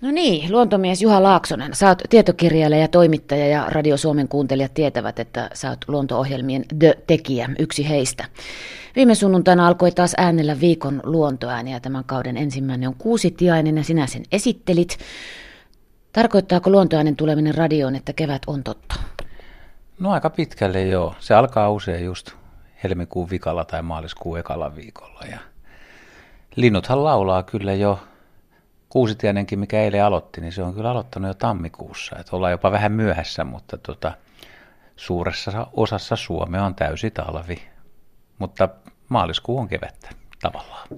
No niin, luontomies Juha Laaksonen, sä oot tietokirjailija ja toimittaja ja Radio Suomen kuuntelijat tietävät, että sä oot luonto-ohjelmien The-tekijä, yksi heistä. Viime sunnuntaina alkoi taas äänellä viikon luontoääniä. Tämän kauden ensimmäinen on kuusitiainen ja sinä sen esittelit. Tarkoittaako luontoäänen tuleminen radioon, että kevät on totta? No aika pitkälle joo. Se alkaa usein just helmikuun vikalla tai maaliskuun ekalla viikolla. Ja linnuthan laulaa kyllä jo Kuusitiainenkin, mikä eilen aloitti, niin se on kyllä aloittanut jo tammikuussa. Että ollaan jopa vähän myöhässä, mutta tota, suuressa osassa Suomea on täysi talvi. Mutta maaliskuu on kevättä tavallaan.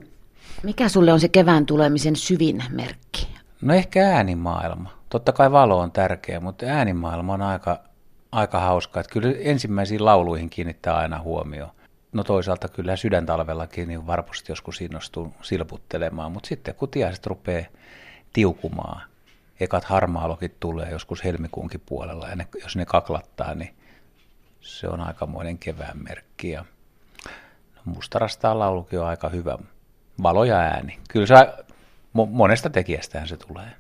Mikä sulle on se kevään tulemisen syvin merkki? No ehkä äänimaailma. Totta kai valo on tärkeä, mutta äänimaailma on aika, aika hauska. Että kyllä ensimmäisiin lauluihin kiinnittää aina huomio. No toisaalta kyllä sydäntalvellakin niin varmasti joskus innostuu silputtelemaan, mutta sitten kun tiaiset rupeaa tiukumaan, ekat harmaalokit tulee joskus helmikuunkin puolella ja ne, jos ne kaklattaa, niin se on aikamoinen kevään merkki. Ja no, mustarastaa laulukin on aika hyvä. Valo ja ääni. Kyllä se monesta tekijästähän se tulee.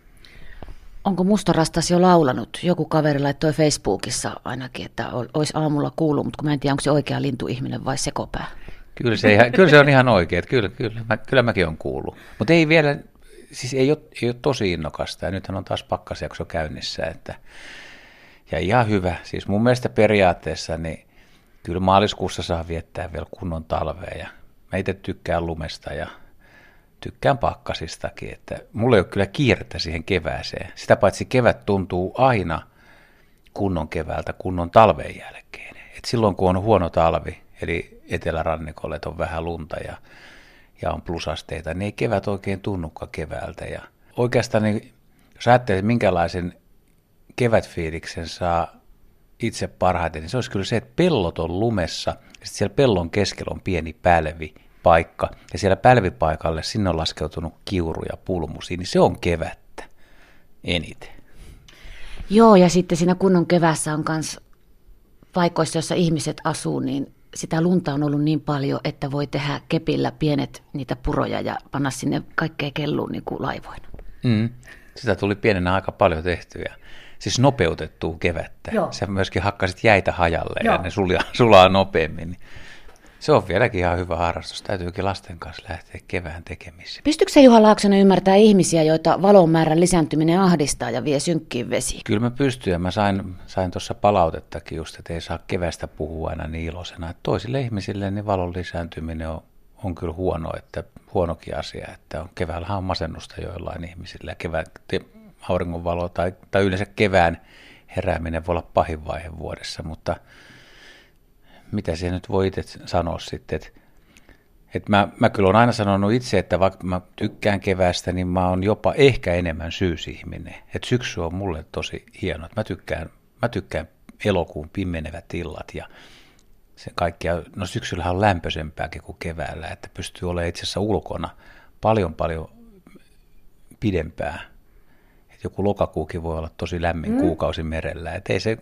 Onko Mustarastas jo laulanut? Joku kaveri laittoi Facebookissa ainakin, että olisi aamulla kuullut, mutta kun mä en tiedä, onko se oikea lintuihminen vai sekopää. Kyllä se, kyllä se on ihan oikein, kyllä, kyllä, mä, kyllä mäkin on kuullut. Mutta ei vielä, siis ei ole, ei ole tosi innokasta ja nythän on taas pakkasjakso käynnissä, että, ja ihan hyvä. Siis mun mielestä periaatteessa niin kyllä maaliskuussa saa viettää vielä kunnon talvea ja mä itse tykkään lumesta ja tykkään pakkasistakin, että mulla ei ole kyllä kiirettä siihen kevääseen. Sitä paitsi kevät tuntuu aina kunnon keväältä kunnon talven jälkeen. Et silloin kun on huono talvi, eli etelärannikolle on vähän lunta ja, ja on plusasteita, niin ei kevät oikein tunnukaan keväältä. Ja oikeastaan niin, jos ajattelee, minkälaisen kevätfiiliksen saa itse parhaiten, niin se olisi kyllä se, että pellot on lumessa, ja sitten siellä pellon keskellä on pieni pälvi, paikka, ja siellä pälvipaikalle sinne on laskeutunut kiuru ja pulmusi, niin se on kevättä eniten. Joo, ja sitten siinä kunnon kevässä on myös paikoissa, joissa ihmiset asuu, niin sitä lunta on ollut niin paljon, että voi tehdä kepillä pienet niitä puroja ja panna sinne kaikkea kelluun niin kuin laivoina. Mm. Sitä tuli pienenä aika paljon tehtyä. Siis nopeutettua kevättä. Joo. Sä myöskin hakkasit jäitä hajalle Joo. ja ne sulaa, sulaa nopeammin. Se on vieläkin ihan hyvä harrastus. Täytyykin lasten kanssa lähteä kevään tekemiseen. Pystyykö se Juha Laaksonen ymmärtää ihmisiä, joita valon määrän lisääntyminen ahdistaa ja vie synkkiin vesi? Kyllä mä pystyn mä sain, sain tuossa palautettakin just, että ei saa kevästä puhua aina niin iloisena. Että toisille ihmisille niin valon lisääntyminen on, on kyllä huono, että huonokin asia. Että on, keväällähän on masennusta joillain ihmisillä ja kevään, auringonvalo tai, tai yleensä kevään herääminen voi olla pahin vaihe vuodessa, mutta – mitä se nyt voi itse sanoa sitten, että et mä, mä kyllä olen aina sanonut itse, että vaikka mä tykkään keväästä, niin mä oon jopa ehkä enemmän syysihminen. Että syksy on mulle tosi hieno. Mä tykkään, mä tykkään elokuun pimenevät illat ja se kaikkia, no syksyllähän on lämpöisempääkin kuin keväällä, että pystyy olemaan itse asiassa ulkona paljon paljon pidempää. Et joku lokakuukin voi olla tosi lämmin mm. kuukausi merellä, että ei se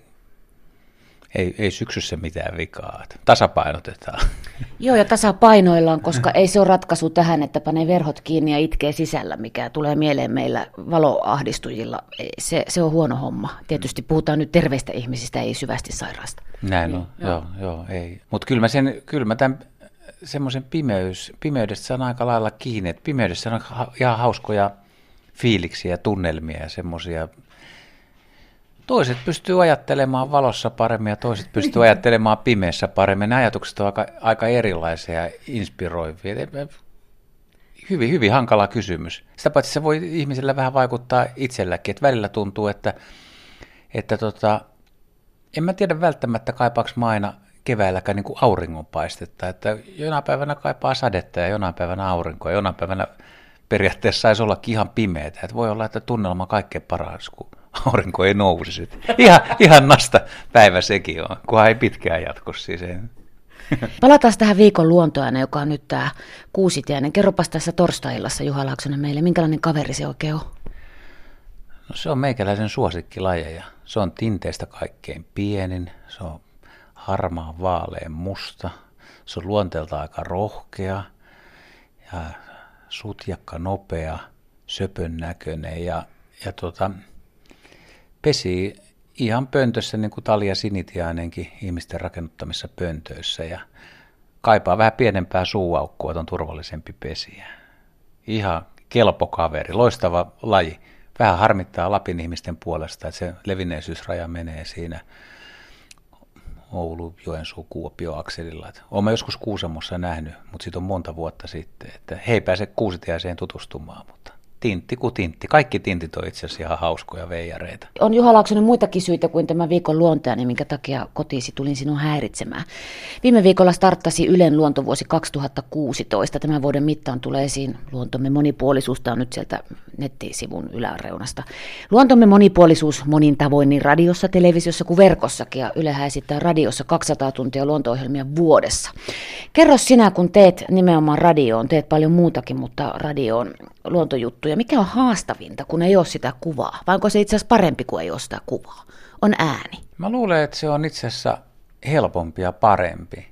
ei, ei syksyssä mitään vikaa. Tasapainotetaan. Joo, ja tasapainoillaan, koska ei se ole ratkaisu tähän, että panee verhot kiinni ja itkee sisällä, mikä tulee mieleen meillä valoahdistujilla. Se, se on huono homma. Tietysti puhutaan nyt terveistä ihmisistä, ei syvästi sairaasta. Näin on, joo, joo, joo ei. Mutta kyllä mä, sen, kyllä mä tämän semmoisen pimeys, pimeydestä saan aika lailla kiinni, että pimeydessä on ihan hauskoja fiiliksiä, tunnelmia ja semmoisia toiset pystyy ajattelemaan valossa paremmin ja toiset pystyy ajattelemaan pimeässä paremmin. Nämä ajatukset ovat aika, aika erilaisia ja inspiroivia. Hyvin, hyvin hankala kysymys. Sitä paitsi se voi ihmisellä vähän vaikuttaa itselläkin, että välillä tuntuu, että, että tota, en mä tiedä välttämättä kaipaako mä aina keväälläkään niin kuin auringonpaistetta, että jonain päivänä kaipaa sadetta ja jonain päivänä aurinkoa, jonain päivänä periaatteessa saisi olla ihan pimeätä. Että voi olla, että tunnelma on kaikkein paras, kun aurinko ei nousisi. Ihan, ihan nasta päivä sekin on, kunhan ei pitkään jatko siis. Palataan tähän viikon luontoään, joka on nyt tämä kuusitiainen. Kerropas tässä torstaillassa Juha Laaksonen meille, minkälainen kaveri se oikein on? No se on meikäläisen suosikkilajeja. Se on tinteistä kaikkein pienin, se on harmaa vaaleen musta, se on luonteelta aika rohkea ja sutjakka nopea, söpön näköinen ja ja tota, pesi ihan pöntössä niin kuin Talia Sinitiainenkin ihmisten rakennuttamissa pöntöissä ja kaipaa vähän pienempää suuaukkoa, että on turvallisempi pesiä. Ihan kelpo kaveri, loistava laji. Vähän harmittaa Lapin ihmisten puolesta, että se levinneisyysraja menee siinä Oulu, Joensuu, Kuopio akselilla. Olen joskus Kuusamossa nähnyt, mutta siitä on monta vuotta sitten, että he ei pääse Kuusitiaiseen tutustumaan, mutta tintti kuin tintti. Kaikki tintit on itse asiassa ihan hauskoja veijareita. On Juha Laaksonen muitakin syitä kuin tämä viikon luontajani, minkä takia kotiisi tulin sinun häiritsemään. Viime viikolla starttasi Ylen luontovuosi 2016. Tämän vuoden mittaan tulee esiin luontomme monipuolisuus. Tämä on nyt sieltä nettisivun yläreunasta. Luontomme monipuolisuus monin tavoin niin radiossa, televisiossa kuin verkossakin. Ja Ylehän esittää radiossa 200 tuntia luonto-ohjelmia vuodessa. Kerro sinä, kun teet nimenomaan radioon, teet paljon muutakin, mutta radioon luontojuttuja. Mikä on haastavinta, kun ei ole sitä kuvaa? Vai onko se itse asiassa parempi kuin ei ole sitä kuvaa? On ääni. Mä luulen, että se on itse asiassa helpompi ja parempi.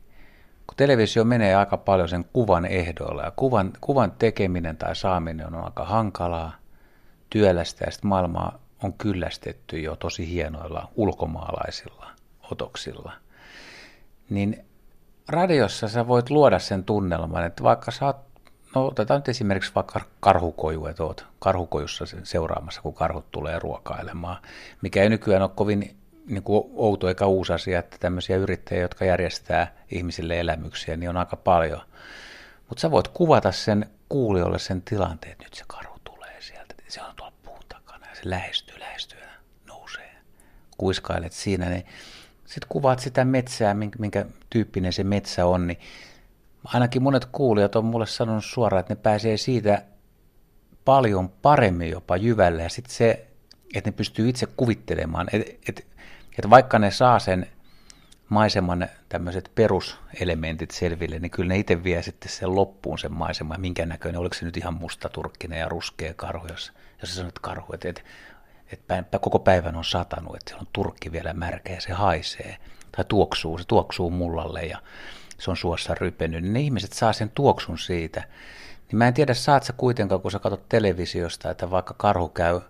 Kun televisio menee aika paljon sen kuvan ehdoilla ja kuvan, kuvan tekeminen tai saaminen on aika hankalaa, työlästä ja sitten maailmaa on kyllästetty jo tosi hienoilla ulkomaalaisilla otoksilla. Niin radiossa sä voit luoda sen tunnelman, että vaikka sä oot No otetaan nyt esimerkiksi vaikka karhukoju, että olet karhukojussa seuraamassa, kun karhut tulee ruokailemaan, mikä ei nykyään ole kovin niin kuin outo eikä uusi asia, että tämmöisiä yrittäjiä, jotka järjestää ihmisille elämyksiä, niin on aika paljon. Mutta sä voit kuvata sen kuulijoille sen tilanteen, että nyt se karhu tulee sieltä, se on tuolla puun takana ja se lähestyy, lähestyy ja nousee. Kuiskailet siinä, niin sitten kuvaat sitä metsää, minkä, minkä tyyppinen se metsä on, niin ainakin monet kuulijat on mulle sanonut suoraan, että ne pääsee siitä paljon paremmin jopa jyvälle. Ja sitten se, että ne pystyy itse kuvittelemaan, että et, et vaikka ne saa sen maiseman tämmöiset peruselementit selville, niin kyllä ne itse vie sitten sen loppuun sen maiseman, minkä näköinen, oliko se nyt ihan musta turkkinen ja ruskea karhu, jos, jos sä sanot karhu, että, että, että koko päivän on satanut, että siellä on turkki vielä märkä ja se haisee, tai tuoksuu, se tuoksuu mullalle ja se on suossa rypennyt, niin ne ihmiset saa sen tuoksun siitä. Niin mä en tiedä, saat sä kuitenkaan, kun sä katsot televisiosta, että vaikka karhu käy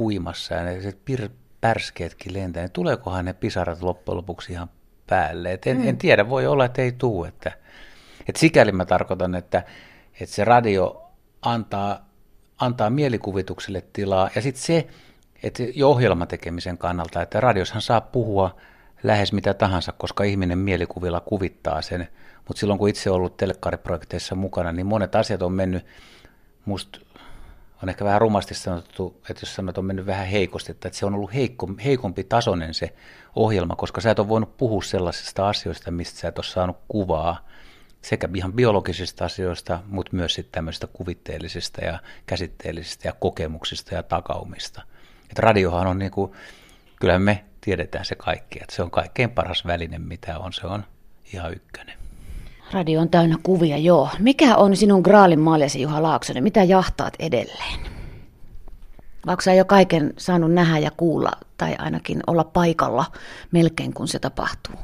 uimassa ja ne pir- pärskeetkin lentää, niin tuleekohan ne pisarat loppujen lopuksi ihan päälle. Et en, mm. en tiedä, voi olla, että ei tule. Että, että sikäli mä tarkoitan, että, että se radio antaa, antaa mielikuvitukselle tilaa. Ja sitten se, että jo ohjelmatekemisen kannalta, että radioshan saa puhua – lähes mitä tahansa, koska ihminen mielikuvilla kuvittaa sen. Mutta silloin kun itse ollut telkkariprojekteissa mukana, niin monet asiat on mennyt, musta on ehkä vähän rumasti sanottu, että jos sanot on mennyt vähän heikosti, että se on ollut heikko, heikompi tasoinen se ohjelma, koska sä et ole voinut puhua sellaisista asioista, mistä sä et ole saanut kuvaa, sekä ihan biologisista asioista, mutta myös sitten tämmöisistä kuvitteellisista ja käsitteellisistä ja kokemuksista ja takaumista. Et radiohan on niin kuin, kyllähän me tiedetään se kaikki, että se on kaikkein paras väline, mitä on, se on ihan ykkönen. Radio on täynnä kuvia, joo. Mikä on sinun graalin maljasi, Juha Laaksonen? Mitä jahtaat edelleen? Onko sä jo kaiken saanut nähdä ja kuulla, tai ainakin olla paikalla melkein, kun se tapahtuu?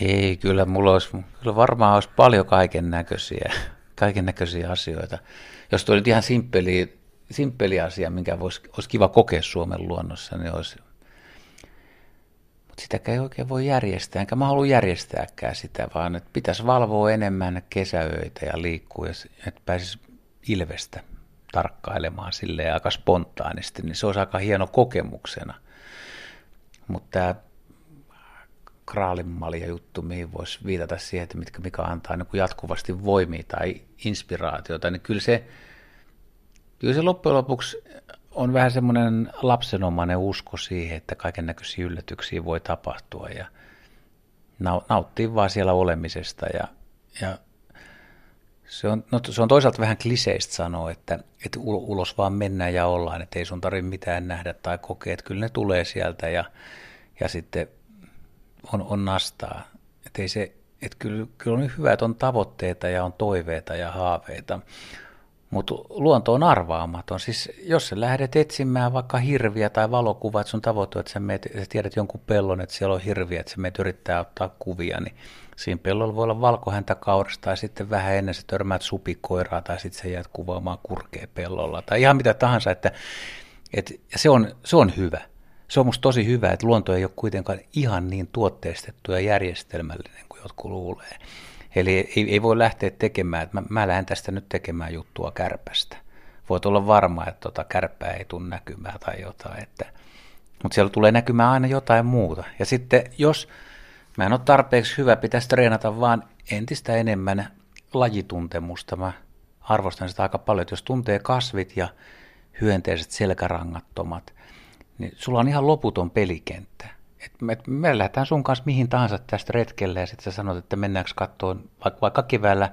Ei, kyllä mulla olisi, kyllä varmaan olisi paljon kaiken näköisiä, kaiken näköisiä asioita. Jos tuo nyt ihan simppeli, simppeli asia, minkä voisi, olisi kiva kokea Suomen luonnossa, niin olisi mutta sitäkään ei oikein voi järjestää, enkä mä halua järjestääkään sitä, vaan että pitäisi valvoa enemmän kesäöitä ja liikkua, että pääsisi ilvestä tarkkailemaan sille aika spontaanisti, niin se olisi aika hieno kokemuksena. Mutta tämä kraalinmalja juttu, mihin voisi viitata siihen, että mitkä, mikä antaa niin jatkuvasti voimia tai inspiraatiota, niin kyllä se, kyllä se loppujen lopuksi on vähän semmoinen lapsenomainen usko siihen, että kaiken näköisiä yllätyksiä voi tapahtua ja nauttii vaan siellä olemisesta ja, ja se on, no, se on toisaalta vähän kliseistä sanoa, että, että ulos vaan mennään ja ollaan, että ei sun tarvitse mitään nähdä tai kokea, että kyllä ne tulee sieltä ja, ja sitten on, on nastaa. Että ei se, että kyllä, kyllä on hyvä, että on tavoitteita ja on toiveita ja haaveita. Mutta luonto on arvaamaton. Siis jos sä lähdet etsimään vaikka hirviä tai valokuvaa, että sun tavoite että sä, meet, sä tiedät jonkun pellon, että siellä on hirviä, että sä meet yrittää ottaa kuvia, niin siinä pellolla voi olla valkohäntä tai sitten vähän ennen sä törmäät supikoiraa tai sitten sä jäät kuvaamaan kurkea pellolla tai ihan mitä tahansa, että, että se, on, se on hyvä. Se on musta tosi hyvä, että luonto ei ole kuitenkaan ihan niin tuotteistettu ja järjestelmällinen kuin jotkut luulee. Eli ei, ei voi lähteä tekemään, että mä, mä lähden tästä nyt tekemään juttua kärpästä. Voit olla varma, että tota kärppää ei tule näkymään tai jotain, että, mutta siellä tulee näkymään aina jotain muuta. Ja sitten jos mä en ole tarpeeksi hyvä, pitäisi treenata vaan entistä enemmän lajituntemusta. Mä arvostan sitä aika paljon, että jos tuntee kasvit ja hyönteiset selkärangattomat, niin sulla on ihan loputon pelikenttä et me, me lähdetään sun kanssa mihin tahansa tästä retkelle ja sitten sä sanot, että mennäänkö kattoon, vaikka, vaikka keväällä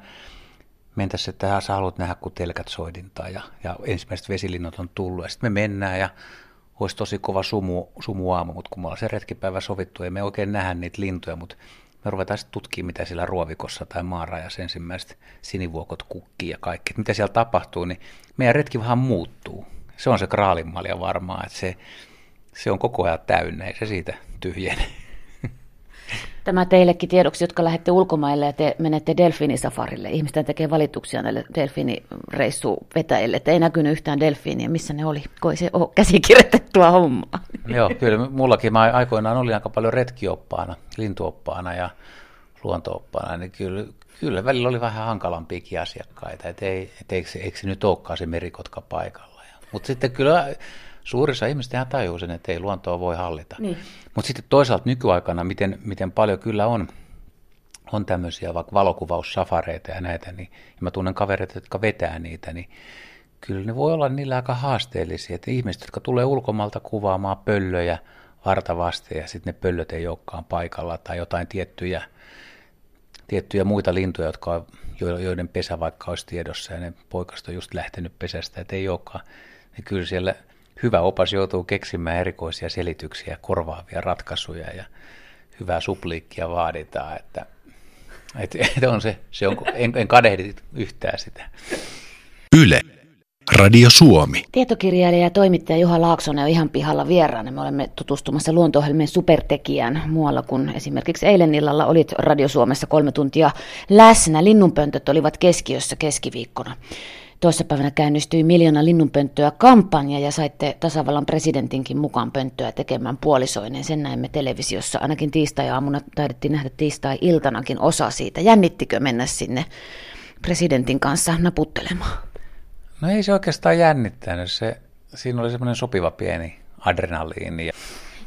mentäisiin, että sä haluat nähdä, kun telkät soidintaa ja, ja ensimmäiset vesilinnut on tullut ja sitten me mennään ja olisi tosi kova sumu, sumu aamu, mutta kun me ollaan se retkipäivä sovittu, ei me oikein nähdä niitä lintuja, mutta me ruvetaan sitten tutkimaan, mitä siellä ruovikossa tai maarajassa ensimmäiset sinivuokot kukkii ja kaikki, mitä siellä tapahtuu, niin meidän retki vähän muuttuu. Se on se kraalinmalja varmaan, että se, se on koko ajan täynnä, ei se siitä tyhjene. Tämä teillekin tiedoksi, jotka lähdette ulkomaille ja te menette delfiinisafarille. Ihmisten tekee valituksia näille delfiinireissuvetäjille, että ei näkynyt yhtään delfiiniä, missä ne oli, kun se ole käsikirjoitettua hommaa. Joo, kyllä mullakin mä aikoinaan olin aika paljon retkioppaana, lintuoppaana ja luontooppaana, niin kyllä, kyllä välillä oli vähän hankalampiakin asiakkaita, että ei, et eikö, eikö se nyt olekaan se merikotka paikalla. Mutta sitten kyllä Suurissa ihmiset ihan tajuu sen, että ei luontoa voi hallita. Niin. Mutta sitten toisaalta nykyaikana, miten, miten paljon kyllä on, on tämmöisiä vaikka valokuvaussafareita ja näitä, niin, ja mä tunnen kavereita, jotka vetää niitä, niin kyllä ne voi olla niillä aika haasteellisia, että ihmiset, jotka tulee ulkomalta kuvaamaan pöllöjä vartavasti ja sitten ne pöllöt ei olekaan paikalla tai jotain tiettyjä, tiettyjä muita lintuja, jotka joiden pesä vaikka olisi tiedossa ja ne poikasta on just lähtenyt pesästä, että ei olekaan, niin kyllä siellä – hyvä opas joutuu keksimään erikoisia selityksiä, korvaavia ratkaisuja ja hyvää supliikkia vaaditaan, että, että, että on se, se on, en, en kadehdi yhtään sitä. Yle. Radio Suomi. Tietokirjailija ja toimittaja Juha Laaksonen on ihan pihalla vieraana. Me olemme tutustumassa luonto supertekijään muualla kuin esimerkiksi eilen illalla olit Radio Suomessa kolme tuntia läsnä. Linnunpöntöt olivat keskiössä keskiviikkona. Toissapäivänä käynnistyi miljoona linnunpönttöä kampanja ja saitte tasavallan presidentinkin mukaan pönttöä tekemään puolisoinen. Sen näimme televisiossa. Ainakin tiistai-aamuna taidettiin nähdä tiistai-iltanakin osa siitä. Jännittikö mennä sinne presidentin kanssa naputtelemaan? No ei se oikeastaan jännittänyt. Se, siinä oli semmoinen sopiva pieni adrenaliini.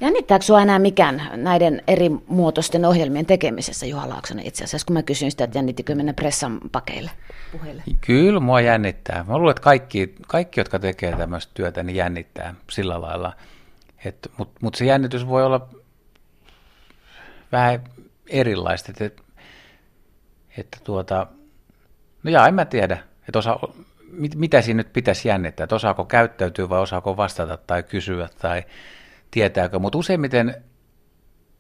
Jännittääkö sinua enää mikään näiden eri muotoisten ohjelmien tekemisessä, Juha Laaksonen itse asiassa, kun mä kysyin sitä, että jännittikö mennä pressan pakeille, puheille? Kyllä, mua jännittää. Mä luulen, että kaikki, kaikki jotka tekee tämmöistä työtä, niin jännittää sillä lailla. Mutta mut se jännitys voi olla vähän erilaista, että, että tuota, no jaa, en mä tiedä, että osa, mit, mitä siinä nyt pitäisi jännittää, että osaako käyttäytyä vai osaako vastata tai kysyä tai tietääkö, mutta useimmiten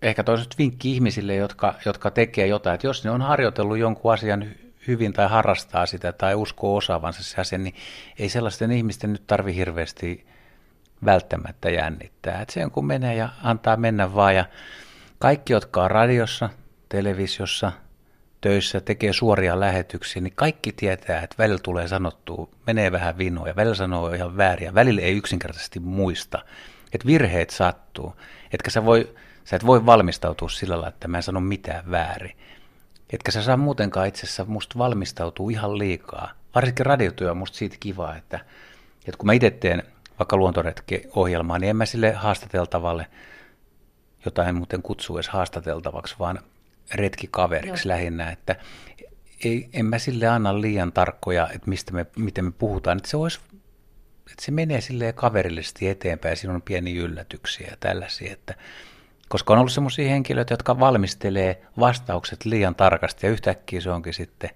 ehkä toiset vinkki ihmisille, jotka, jotka tekee jotain, että jos ne on harjoitellut jonkun asian hyvin tai harrastaa sitä tai uskoo osaavansa se asia, niin ei sellaisten ihmisten nyt tarvi hirveästi välttämättä jännittää. Se on kun menee ja antaa mennä vaan. Ja kaikki, jotka on radiossa, televisiossa, töissä, tekee suoria lähetyksiä, niin kaikki tietää, että välillä tulee sanottua, menee vähän vinoja, välillä sanoo ihan vääriä, välillä ei yksinkertaisesti muista että virheet sattuu, etkä sä, voi, sä et voi valmistautua sillä lailla, että mä en sano mitään väärin. Etkä sä saa muutenkaan itse asiassa musta valmistautua ihan liikaa. Varsinkin radiotyö on musta siitä kiva, että, että kun mä itse teen vaikka luontoretki-ohjelmaa, niin en mä sille haastateltavalle, jota en muuten kutsu edes haastateltavaksi, vaan retkikaveriksi Joo. lähinnä, että ei, en mä sille anna liian tarkkoja, että mistä me, miten me puhutaan, että se olisi että se menee silleen kaverillisesti eteenpäin siinä on pieni yllätyksiä ja tällaisia, että koska on ollut sellaisia henkilöitä, jotka valmistelee vastaukset liian tarkasti ja yhtäkkiä se onkin sitten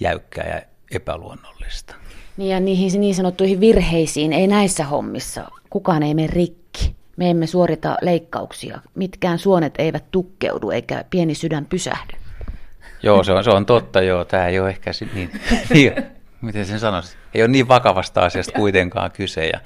jäykkää ja epäluonnollista. Niin ja niihin niin sanottuihin virheisiin ei näissä hommissa. Kukaan ei mene rikki. Me emme suorita leikkauksia. Mitkään suonet eivät tukkeudu eikä pieni sydän pysähdy. Joo, se on, se on totta, joo. Tämä ei ole ehkä niin, niin miten sen sanoisin? Ei ole niin vakavasta asiasta kuitenkaan kyse. Ja,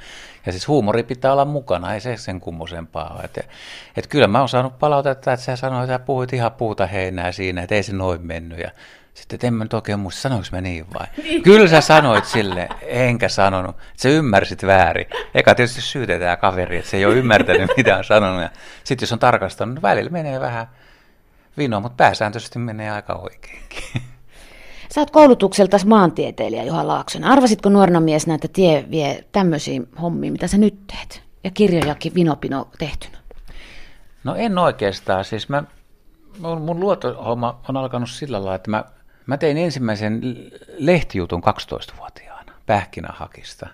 ja siis huumori pitää olla mukana, ei se sen kummosempaa ole. Et, et kyllä mä oon saanut palautetta, että sä sanoit, että puhuit ihan puuta heinää siinä, että ei se noin mennyt. Ja sitten, että en mä nyt oikein muista, sanoinko mä niin vai? Niin. Kyllä sä sanoit sille, enkä sanonut. Sä ymmärsit väärin. Eka tietysti syytetään kaveri, että se ei ole ymmärtänyt, mitä on sanonut. Sitten jos on tarkastanut, niin välillä menee vähän vinoa, mutta pääsääntöisesti menee aika oikeinkin. Sä oot koulutukselta maantieteilijä Juha Laaksonen. Arvasitko nuorena mies näitä tie vie tämmöisiä hommia, mitä sä nyt teet? Ja kirjojakin vinopino tehtynä. No en oikeastaan. Siis mä, mun, mun luotohomma on alkanut sillä lailla, että mä, mä tein ensimmäisen lehtijutun 12-vuotiaana Pähkinähakista.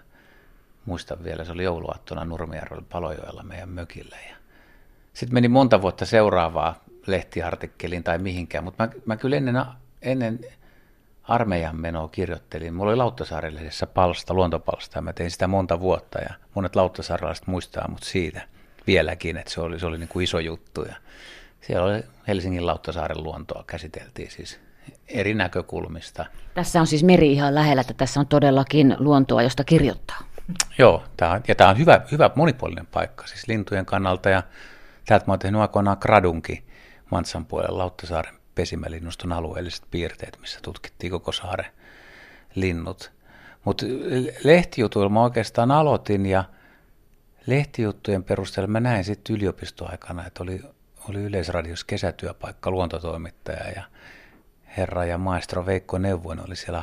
Muistan vielä, se oli jouluaattona Nurmijärvellä Palojoella meidän mökillä. Ja sitten meni monta vuotta seuraavaa lehtiartikkeliin tai mihinkään, mutta mä, mä kyllä ennen, ennen armeijan menoa kirjoittelin. Mulla oli Lauttasaaren palsta, luontopalsta, ja mä tein sitä monta vuotta, ja monet lauttasaarelaiset muistaa mut siitä vieläkin, että se oli, se oli niin kuin iso juttu. Ja siellä oli Helsingin Lauttasaaren luontoa käsiteltiin siis eri näkökulmista. Tässä on siis meri ihan lähellä, että tässä on todellakin luontoa, josta kirjoittaa. Joo, tää on, ja tämä on hyvä, hyvä monipuolinen paikka siis lintujen kannalta, ja täältä mä oon tehnyt aikoinaan gradunkin Mantsan puolella Lauttasaaren pesimälinnuston alueelliset piirteet, missä tutkittiin koko saaren linnut. Mutta lehtijutuilla mä oikeastaan aloitin ja lehtijuttujen perusteella mä näin sitten yliopistoaikana, että oli, oli Yleisradios kesätyöpaikka luontotoimittaja ja herra ja maestro Veikko Neuvoinen oli siellä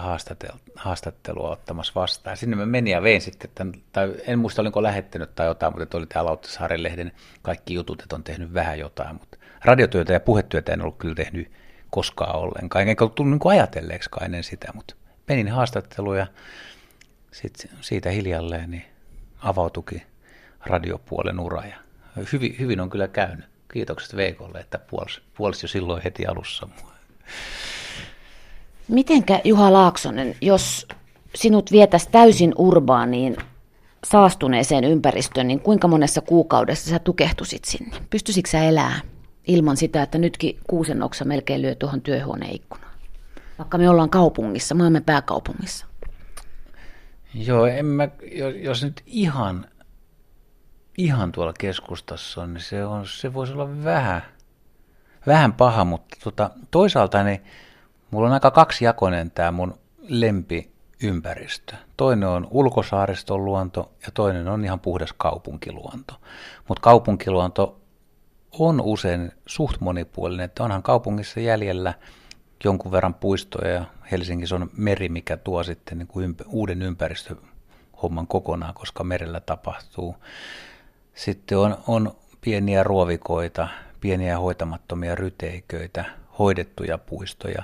haastattelua ottamassa vastaan. Sinne mä menin ja vein sitten, tämän, tai en muista olinko lähettänyt tai jotain, mutta oli täällä Lauttasaaren lehden kaikki jutut, että on tehnyt vähän jotain, mutta radiotyötä ja puhetyötä en ollut kyllä tehnyt koskaan ollenkaan. Enkä tullut niin ajatelleeksikaan ennen sitä, mutta menin haastatteluun ja sit siitä hiljalleen niin avautukin radiopuolen ura. Ja hyvin, hyvin on kyllä käynyt. Kiitokset Veikolle, että puolsi, puolsi jo silloin heti alussa mua. Mitenkä Juha Laaksonen, jos sinut vietäisi täysin urbaaniin saastuneeseen ympäristöön, niin kuinka monessa kuukaudessa sä tukehtusit sinne? Pystyisikö sä elämään? Ilman sitä, että nytkin kuusennoksa melkein lyö tuohon työhuoneen ikkunaan. Vaikka me ollaan kaupungissa, maamme pääkaupungissa. Joo, en mä, jos nyt ihan, ihan tuolla keskustassa on, niin se, on, se voisi olla vähän, vähän paha, mutta tota, toisaalta niin mulla on aika kaksijakoinen tämä mun lempiympäristö. Toinen on ulkosaariston luonto ja toinen on ihan puhdas kaupunkiluonto. Mutta kaupunkiluonto on usein suht monipuolinen, että onhan kaupungissa jäljellä jonkun verran puistoja ja Helsingissä on meri, mikä tuo sitten niin kuin ympä, uuden ympäristöhomman kokonaan, koska merellä tapahtuu. Sitten on, on pieniä ruovikoita, pieniä hoitamattomia ryteiköitä, hoidettuja puistoja.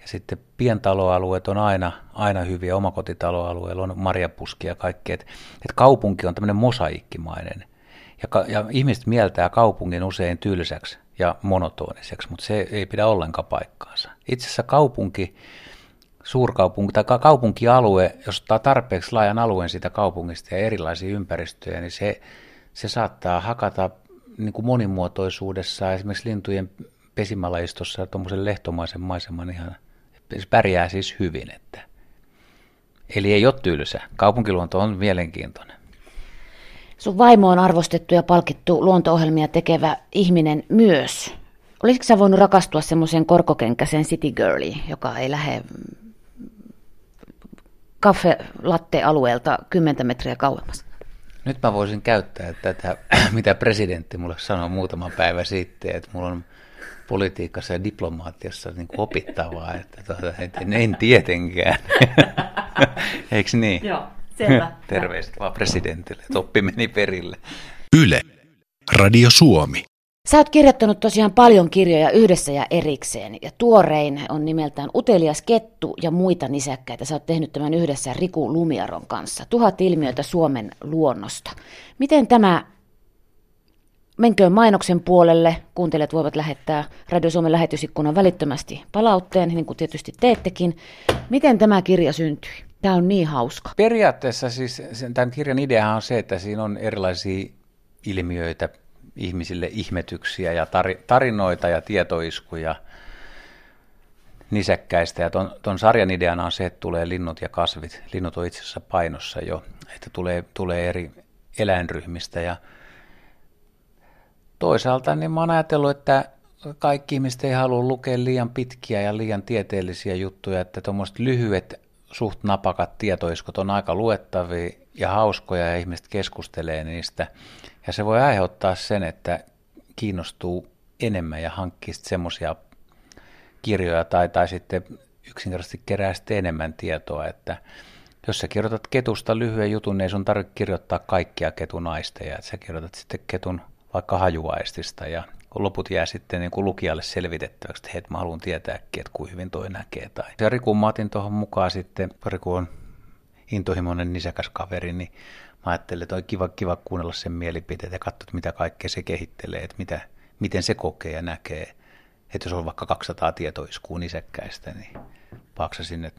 Ja sitten pientaloalueet on aina, aina hyviä, omakotitaloalueilla on marjapuskia ja kaikkea. Et, et kaupunki on tämmöinen mosaikkimainen ja, ja ihmiset mieltää kaupungin usein tylsäksi ja monotoniseksi, mutta se ei pidä ollenkaan paikkaansa. Itse asiassa kaupunki, suurkaupunki tai kaupunkialue, jos ottaa tarpeeksi laajan alueen siitä kaupungista ja erilaisia ympäristöjä, niin se, se saattaa hakata niin kuin monimuotoisuudessa esimerkiksi lintujen pesimälajistossa tuommoisen lehtomaisen maiseman ihan, pärjää siis hyvin. Että. Eli ei ole tylsä. Kaupunkiluonto on mielenkiintoinen. Sun vaimo on arvostettu ja palkittu luonto-ohjelmia tekevä ihminen myös. Olisiko sä voinut rakastua semmoiseen korkokenkäiseen city girliin, joka ei lähde kaffe latte alueelta 10 metriä kauemmas? Nyt mä voisin käyttää tätä, mitä presidentti mulle sanoi muutama päivä sitten, että mulla on politiikassa ja diplomaatiassa niin opittavaa, että tuota, en, en tietenkään. Eikö niin? Joo. Selvä. Terveiset vaan presidentille, että oppi meni perille. Yle, Radio Suomi. Sä oot kirjoittanut tosiaan paljon kirjoja yhdessä ja erikseen, ja tuorein on nimeltään Utelias kettu ja muita nisäkkäitä. Sä oot tehnyt tämän yhdessä Riku Lumiaron kanssa. Tuhat ilmiötä Suomen luonnosta. Miten tämä menköön mainoksen puolelle. Kuuntelijat voivat lähettää Radio Suomen lähetysikkunan välittömästi palautteen, niin kuin tietysti teettekin. Miten tämä kirja syntyi? Tämä on niin hauska. Periaatteessa siis tämän kirjan idea on se, että siinä on erilaisia ilmiöitä, ihmisille ihmetyksiä ja tarinoita ja tietoiskuja nisäkkäistä. Ja ton, ton sarjan ideana on se, että tulee linnut ja kasvit. Linnut on itse asiassa painossa jo, että tulee, tulee eri eläinryhmistä. Ja toisaalta niin mä oon ajatellut, että kaikki ihmiset ei halua lukea liian pitkiä ja liian tieteellisiä juttuja, että tuommoiset lyhyet, suht napakat tietoiskot on aika luettavia ja hauskoja ja ihmiset keskustelee niistä. Ja se voi aiheuttaa sen, että kiinnostuu enemmän ja hankkii semmoisia kirjoja tai, tai sitten yksinkertaisesti kerää sitten enemmän tietoa, että jos sä kirjoitat ketusta lyhyen jutun, niin ei sun tarvitse kirjoittaa kaikkia ketunaisteja, että sä kirjoitat sitten ketun vaikka hajuaistista ja loput jää sitten niin kuin lukijalle selvitettäväksi, että hei, mä haluan tietääkin, että kuinka hyvin toi näkee. Tai ja Riku mä otin tuohon mukaan sitten, Riku on intohimoinen nisäkäs kaveri, niin mä ajattelin, että on kiva, kiva kuunnella sen mielipiteet ja katsoa, mitä kaikkea se kehittelee, että mitä, miten se kokee ja näkee. Että jos on vaikka 200 tietoiskuu nisäkkäistä, niin paksa sinne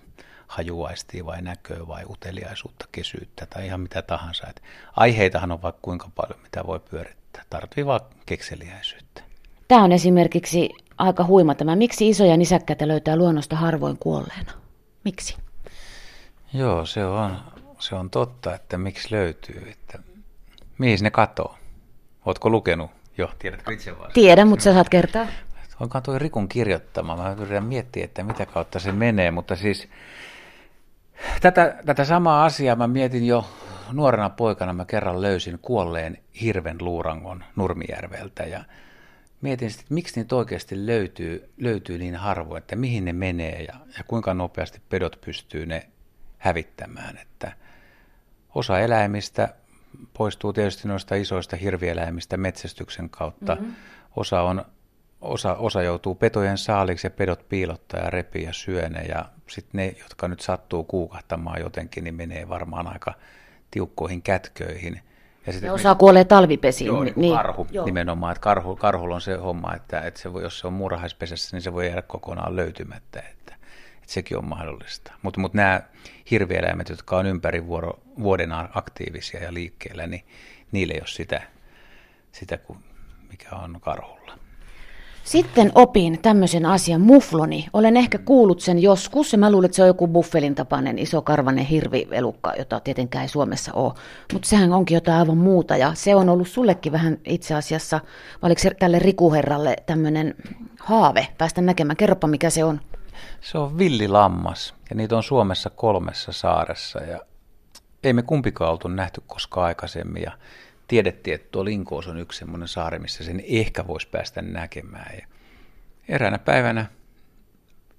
hajuaistia vai näköä vai uteliaisuutta, kesyyttä tai ihan mitä tahansa. Et aiheitahan on vaikka kuinka paljon, mitä voi pyörittää. Tarvitsee vaan kekseliäisyyttä. Tämä on esimerkiksi aika huima tämä. Miksi isoja nisäkkäitä löytää luonnosta harvoin kuolleena? Miksi? Joo, se on, se on totta, että miksi löytyy. Että mihin ne katoo? Oletko lukenut jo? Tiedätkö itse vaan? Tiedän, mutta sä saat kertaa. Onkaan tuo Rikun kirjoittama. Mä yritän miettiä, että mitä kautta se menee, mutta siis tätä, tätä samaa asiaa mä mietin jo nuorena poikana. Mä kerran löysin kuolleen hirven luurangon Nurmijärveltä ja mietin sitten, että miksi niitä oikeasti löytyy, löytyy niin harvoin, että mihin ne menee ja, ja kuinka nopeasti pedot pystyy ne hävittämään. Että osa eläimistä poistuu tietysti noista isoista hirvieläimistä metsästyksen kautta. Mm-hmm. Osa, on, osa, osa joutuu petojen saaliksi ja pedot piilottaa ja repii ja syö ne. Ja sitten ne, jotka nyt sattuu kuukahtamaan jotenkin, niin menee varmaan aika tiukkoihin kätköihin. Ja, sitten osa kuolee talvipesiin. Joo, niin, niin karhu joo. nimenomaan. Että karhu, karhulla on se homma, että, että se voi, jos se on muurahaispesässä, niin se voi jäädä kokonaan löytymättä. Että, että sekin on mahdollista. Mutta mut nämä hirvieläimet, jotka on ympäri vuoro, vuoden aktiivisia ja liikkeellä, niin niille ei ole sitä, sitä kuin mikä on karhulla. Sitten opin tämmöisen asian, mufloni. Olen ehkä kuullut sen joskus, ja mä luulen, että se on joku buffelin tapainen iso karvanen hirvielukka, jota tietenkään ei Suomessa ole. Mutta sehän onkin jotain aivan muuta, ja se on ollut sullekin vähän itse asiassa, vai oliko se tälle rikuherralle tämmöinen haave päästä näkemään? Kerropa, mikä se on. Se on villilammas ja niitä on Suomessa kolmessa saaressa ja ei me kumpikaan oltu nähty koskaan aikaisemmin ja tiedettiin, että tuo Linkoos on yksi semmoinen saari, missä sen ehkä voisi päästä näkemään. Ja eräänä päivänä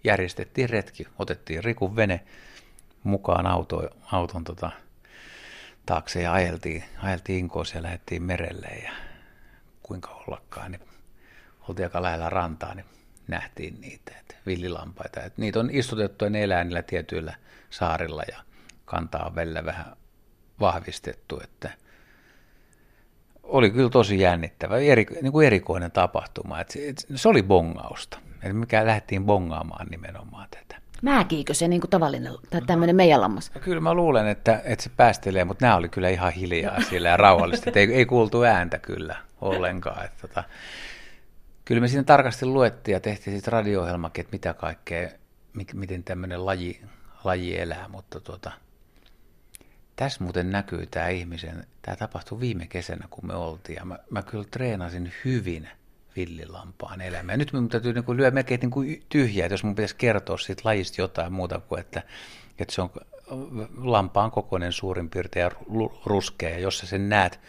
järjestettiin retki, otettiin Rikun vene mukaan auto, auton tota, taakse ja ajeltiin, ajeltiin Inkoossa ja lähdettiin merelle ja kuinka ollakaan, niin oltiin aika lähellä rantaa, niin nähtiin niitä, että villilampaita. Että niitä on istutettu ne elää niillä tietyillä saarilla ja kantaa on välillä vähän vahvistettu, että oli kyllä tosi jännittävä, eri, niin kuin erikoinen tapahtuma. Että se, että se oli bongausta, että mikä lähdettiin bongaamaan nimenomaan tätä. Määkiikö se niin kuin tavallinen tai tämmöinen meidän lammas? No kyllä mä luulen, että, että se päästelee, mutta nämä oli kyllä ihan hiljaa siellä ja rauhallisesti. Että ei, ei kuultu ääntä kyllä ollenkaan. Että, tota, kyllä me siinä tarkasti luettiin ja tehtiin sitten radio-ohjelmakin, että mitä kaikkea, miten tämmöinen laji, laji elää, mutta tuota, tässä muuten näkyy tämä ihmisen, tämä tapahtui viime kesänä, kun me oltiin, ja mä, mä kyllä treenasin hyvin villilampaan elämää. Nyt minun täytyy niin kuin lyödä melkein niin kuin tyhjää, että jos mun pitäisi kertoa siitä lajista jotain muuta kuin, että, että se on lampaan kokoinen suurin piirtein ruskea, ja jos sä sen näet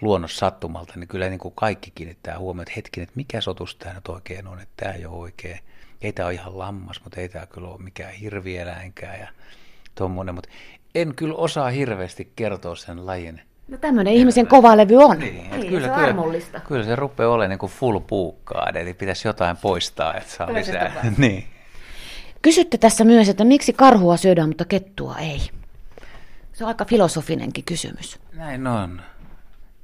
luonnossa sattumalta, niin kyllä niin kuin kaikki kiinnittää huomioon, että hetken, että mikä sotus tämä nyt oikein on, että tämä ei ole oikein. Ei tämä ole ihan lammas, mutta ei tämä kyllä ole mikään hirvieläinkään ja tuommoinen, mutta en kyllä osaa hirveästi kertoa sen lajin. No tämmöinen ihmisen kova levy on. Niin, niin, kyllä, se on kyllä, armollista. Kyllä se rupeaa olemaan niin kuin full puukkaa, eli pitäisi jotain poistaa, että saa lisää. niin. Kysytte tässä myös, että miksi karhua syödään, mutta kettua ei. Se on aika filosofinenkin kysymys. Näin on.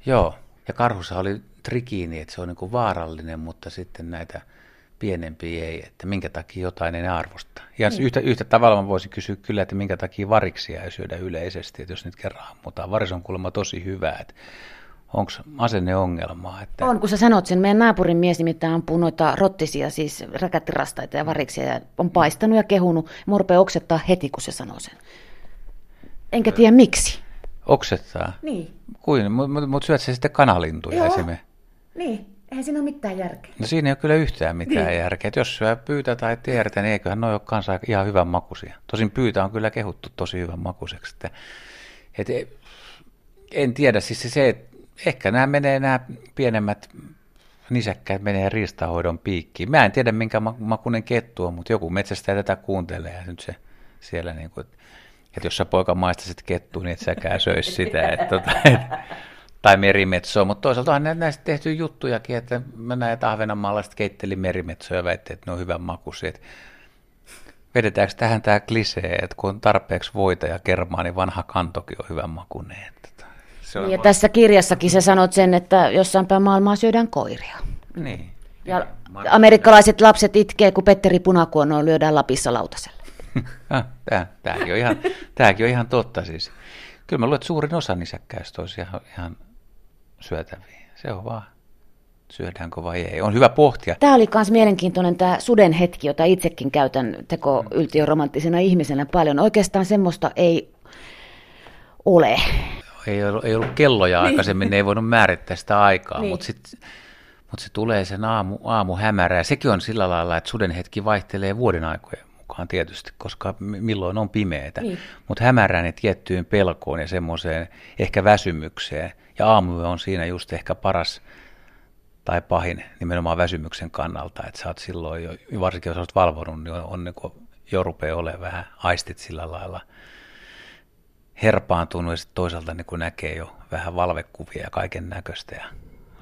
Joo, ja karhussa oli trikiini, että se on niin kuin vaarallinen, mutta sitten näitä pienempiä ei, että minkä takia jotain ei arvosta. Ja mm. yhtä, yhtä tavalla mä voisin kysyä kyllä, että minkä takia variksia ei syödä yleisesti, että jos nyt kerran ammutaan. Varis on kuulemma tosi hyvä, että onko asenneongelmaa. Että... On, kun sä sanot sen, meidän naapurin mies nimittäin ampuu noita rottisia, siis räkättirastaita ja variksia, ja on paistanut ja kehunut. Mua rupeaa oksettaa heti, kun se sanoo sen. Enkä tiedä miksi. Oksettaa? Niin. Kuin? Mutta mut syöt se sitten kanalintuja Joo. esimerkiksi? Niin, eihän siinä ole mitään järkeä. No siinä ei ole kyllä yhtään mitään Niin. järkeä. Et jos syö pyytä tai tiedettä, niin eiköhän ne ole kanssa ihan hyvän makuisia. Tosin pyytä on kyllä kehuttu tosi hyvän makuiseksi. Että, et, e- en tiedä, siis se, se että ehkä nämä menee, nämä pienemmät nisäkkäät menee riistahoidon piikkiin. Mä en tiedä, minkä ma- makuinen kettu on, mutta joku metsästäjä tätä kuuntelee ja nyt se siellä niin kuin, että jos sä poika maistasit kettua, niin et säkään söis sitä. Että, tota, et, tai merimetsoa, mutta toisaalta on nä- näistä tehty juttujakin, että mä näin, että Ahvenanmaalaiset keitteli merimetsoja ja väitti, että ne on hyvän makuisia. Vedetäänkö tähän tämä klisee, että kun on tarpeeksi voita ja kermaa, niin vanha kantokin on hyvän makuinen. Että tota, Se on Niin, ja tässä kirjassakin sä sanot sen, että jossain päin maailmaa syödään koiria. Niin. Ja amerikkalaiset lapset itkee, kun Petteri Punakuono lyödään Lapissa lautaselle. Ah, tää, tääkin, on ihan, tääkin on ihan totta siis. Kyllä mä luulen, että suurin osa nisäkkäistä olisi ihan, ihan syötäviä. Se on vaan, syödäänkö vai ei. On hyvä pohtia. Tämä oli myös mielenkiintoinen tämä suden hetki, jota itsekin käytän teko yltiöromanttisena ihmisenä paljon. Oikeastaan semmoista ei ole. Ei ollut, ei ollut kelloja aikaisemmin, ne ei voinut määrittää sitä aikaa, Niin. mutta sitten mut se tulee sen aamu, aamu hämärä. Ja sekin on sillä lailla, että suden hetki vaihtelee vuoden aikojen mukaan tietysti, koska mi- milloin on pimeätä. Niin. Mutta hämärään ja tiettyyn pelkoon ja semmoiseen ehkä väsymykseen. Ja aamu on siinä just ehkä paras tai pahin nimenomaan väsymyksen kannalta, että sä oot silloin jo, varsinkin jos olet valvonut, niin on, on niin jo rupeaa olemaan vähän aistit sillä lailla herpaantunut ja sitten toisaalta niin kun näkee jo vähän valvekuvia ja kaiken näköistä ja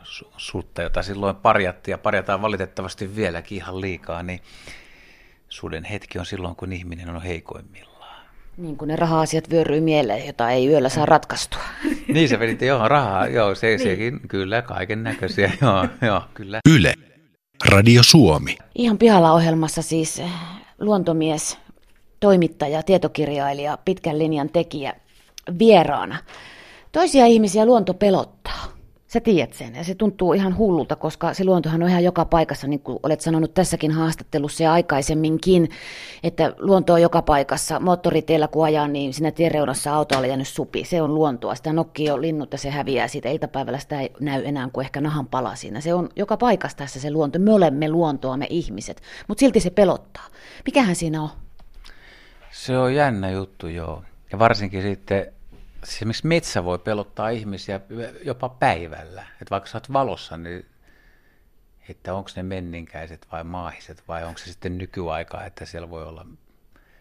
su- sutta, jota silloin parjattiin ja parjataan valitettavasti vieläkin ihan liikaa, niin suden hetki on silloin, kun ihminen on heikoimmillaan. Niin kuin ne raha-asiat vyöryy mieleen, jota ei yöllä saa ratkaistua. Niin se veditte, joo, rahaa, joo, se, sekin, kyllä, kaiken näköisiä, joo, joo, kyllä. Yle. Radio Suomi. Ihan pihalla ohjelmassa siis eh, luontomies, toimittaja, tietokirjailija, pitkän linjan tekijä vieraana. Toisia ihmisiä luonto pelottaa. Sä tiedät sen ja se tuntuu ihan hullulta, koska se luontohan on ihan joka paikassa, niin kuin olet sanonut tässäkin haastattelussa ja aikaisemminkin, että luonto on joka paikassa. Moottoriteillä kun ajaa, niin siinä tienreunassa auto on jäänyt supi. Se on luontoa. Sitä nokkii jo linnut ja se häviää siitä. Iltapäivällä sitä ei näy enää kuin ehkä nahan pala siinä. Se on joka paikassa tässä se luonto. Me olemme luontoa, me ihmiset. Mutta silti se pelottaa. Mikähän siinä on? Se on jännä juttu, joo. Ja varsinkin sitten, esimerkiksi metsä voi pelottaa ihmisiä jopa päivällä. Että vaikka sä oot valossa, niin että onko ne menninkäiset vai maahiset vai onko se sitten nykyaikaa, että siellä voi olla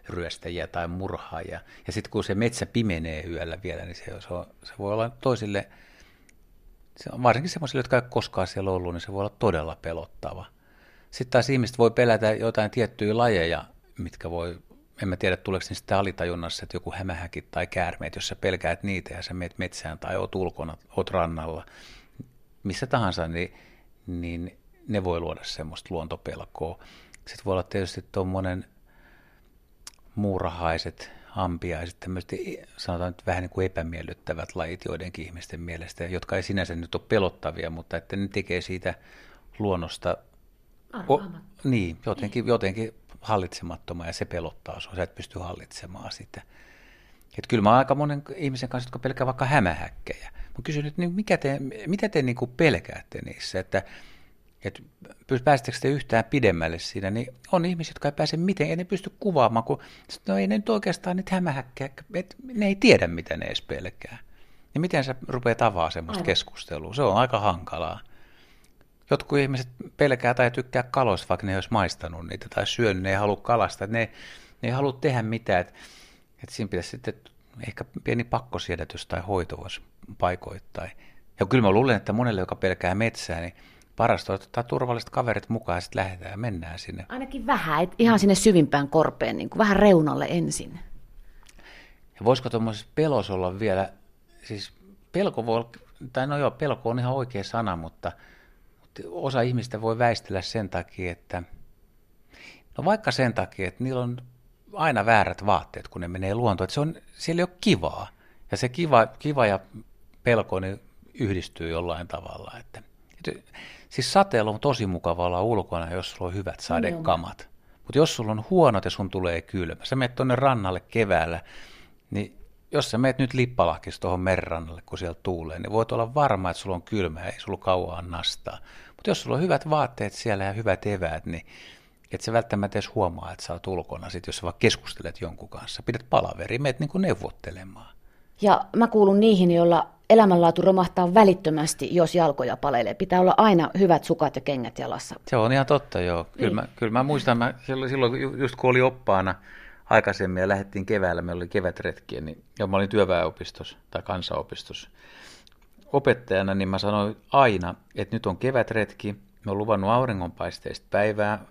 ryöstäjiä tai murhaajia. Ja sitten kun se metsä pimenee yöllä vielä, niin se, se, on, se voi olla toisille, se on varsinkin semmoisille, jotka ei koskaan siellä ollut, niin se voi olla todella pelottava. Sitten taas ihmiset voi pelätä jotain tiettyjä lajeja, mitkä voi, en mä tiedä tuleeko sitten alitajunnassa, että joku hämähäkit tai käärmeet, jos sä pelkäät niitä ja sä meet metsään tai oot ulkona, oot rannalla, missä tahansa, niin, niin ne voi luoda semmoista luontopelkoa. Sitten voi olla tietysti tuommoinen muurahaiset, ampiaiset, tämmöiset sanotaan nyt vähän niin kuin epämiellyttävät lajit joidenkin ihmisten mielestä, jotka ei sinänsä nyt ole pelottavia, mutta että ne tekee siitä luonnosta o, niin, jotenkin, jotenkin hallitsemattoman ja se pelottaa sinua, sä et pysty hallitsemaan sitä. Et kyllä mä oon aika monen ihmisen kanssa, jotka pelkää vaikka hämähäkkejä. Mä kysyn nyt, niin mikä te, mitä te niin kuin pelkäätte niissä, että että päästettekö te yhtään pidemmälle siinä, niin on ihmisiä, jotka ei pääse miten, ei ne pysty kuvaamaan, kun no ei ne nyt oikeastaan niitä hämähäkkejä, että ne ei tiedä, mitä ne edes pelkää. Ja miten sä rupeat avaa semmoista keskustelua? Se on aika hankalaa. Jotkut ihmiset pelkää tai tykkää kaloista, vaikka ne ei olisi maistanut niitä tai syönyt, ne ei halua kalasta, ne, ne ei halua tehdä mitään. Että, että siinä pitäisi sitten ehkä pieni pakkosiedätys tai hoito voisi paikoittain. Ja kyllä mä luulen, että monelle, joka pelkää metsää, niin parasta on ottaa turvalliset kaverit mukaan ja sitten lähdetään ja mennään sinne. Ainakin vähän, et ihan sinne syvimpään korpeen, niin kuin vähän reunalle ensin. Ja voisiko tuommoisessa pelos olla vielä, siis pelko voi olla, tai no joo, pelko on ihan oikea sana, mutta osa ihmistä voi väistellä sen takia, että, no vaikka sen takia, että niillä on aina väärät vaatteet, kun ne menee luontoon, että se on, siellä ei ole kivaa. Ja se kiva, kiva ja pelko, niin yhdistyy jollain tavalla. Että, että, siis sateella on tosi mukava olla ulkona, jos sulla on hyvät sadekamat. Mutta jos sulla on huonot ja sun tulee kylmä, sä menet tuonne rannalle keväällä, niin jos sä meet nyt lippalahkis tuohon merrannalle, kun siellä tuulee, niin voit olla varma, että sulla on kylmä ja ei sulla kauan nastaa. Mutta jos sulla on hyvät vaatteet siellä ja hyvät eväät, niin et sä välttämättä edes huomaa, että sä oot ulkona, sit jos sä vaan keskustelet jonkun kanssa. Pidät palaveri, meet niin kuin neuvottelemaan. Ja mä kuulun niihin, joilla elämänlaatu romahtaa välittömästi, jos jalkoja palelee. Pitää olla aina hyvät sukat ja kengät jalassa. Se on ihan totta, joo. Kyllä, niin. mä, kyllä mä muistan, mä silloin, silloin just kun oli oppaana aikaisemmin ja lähdettiin keväällä, meillä oli kevätretkiä, niin ja mä olin työväenopistossa tai kansanopistossa. Opettajana, niin mä sanoin aina, että nyt on kevätretki, mä oon luvannut auringonpaisteista päivää,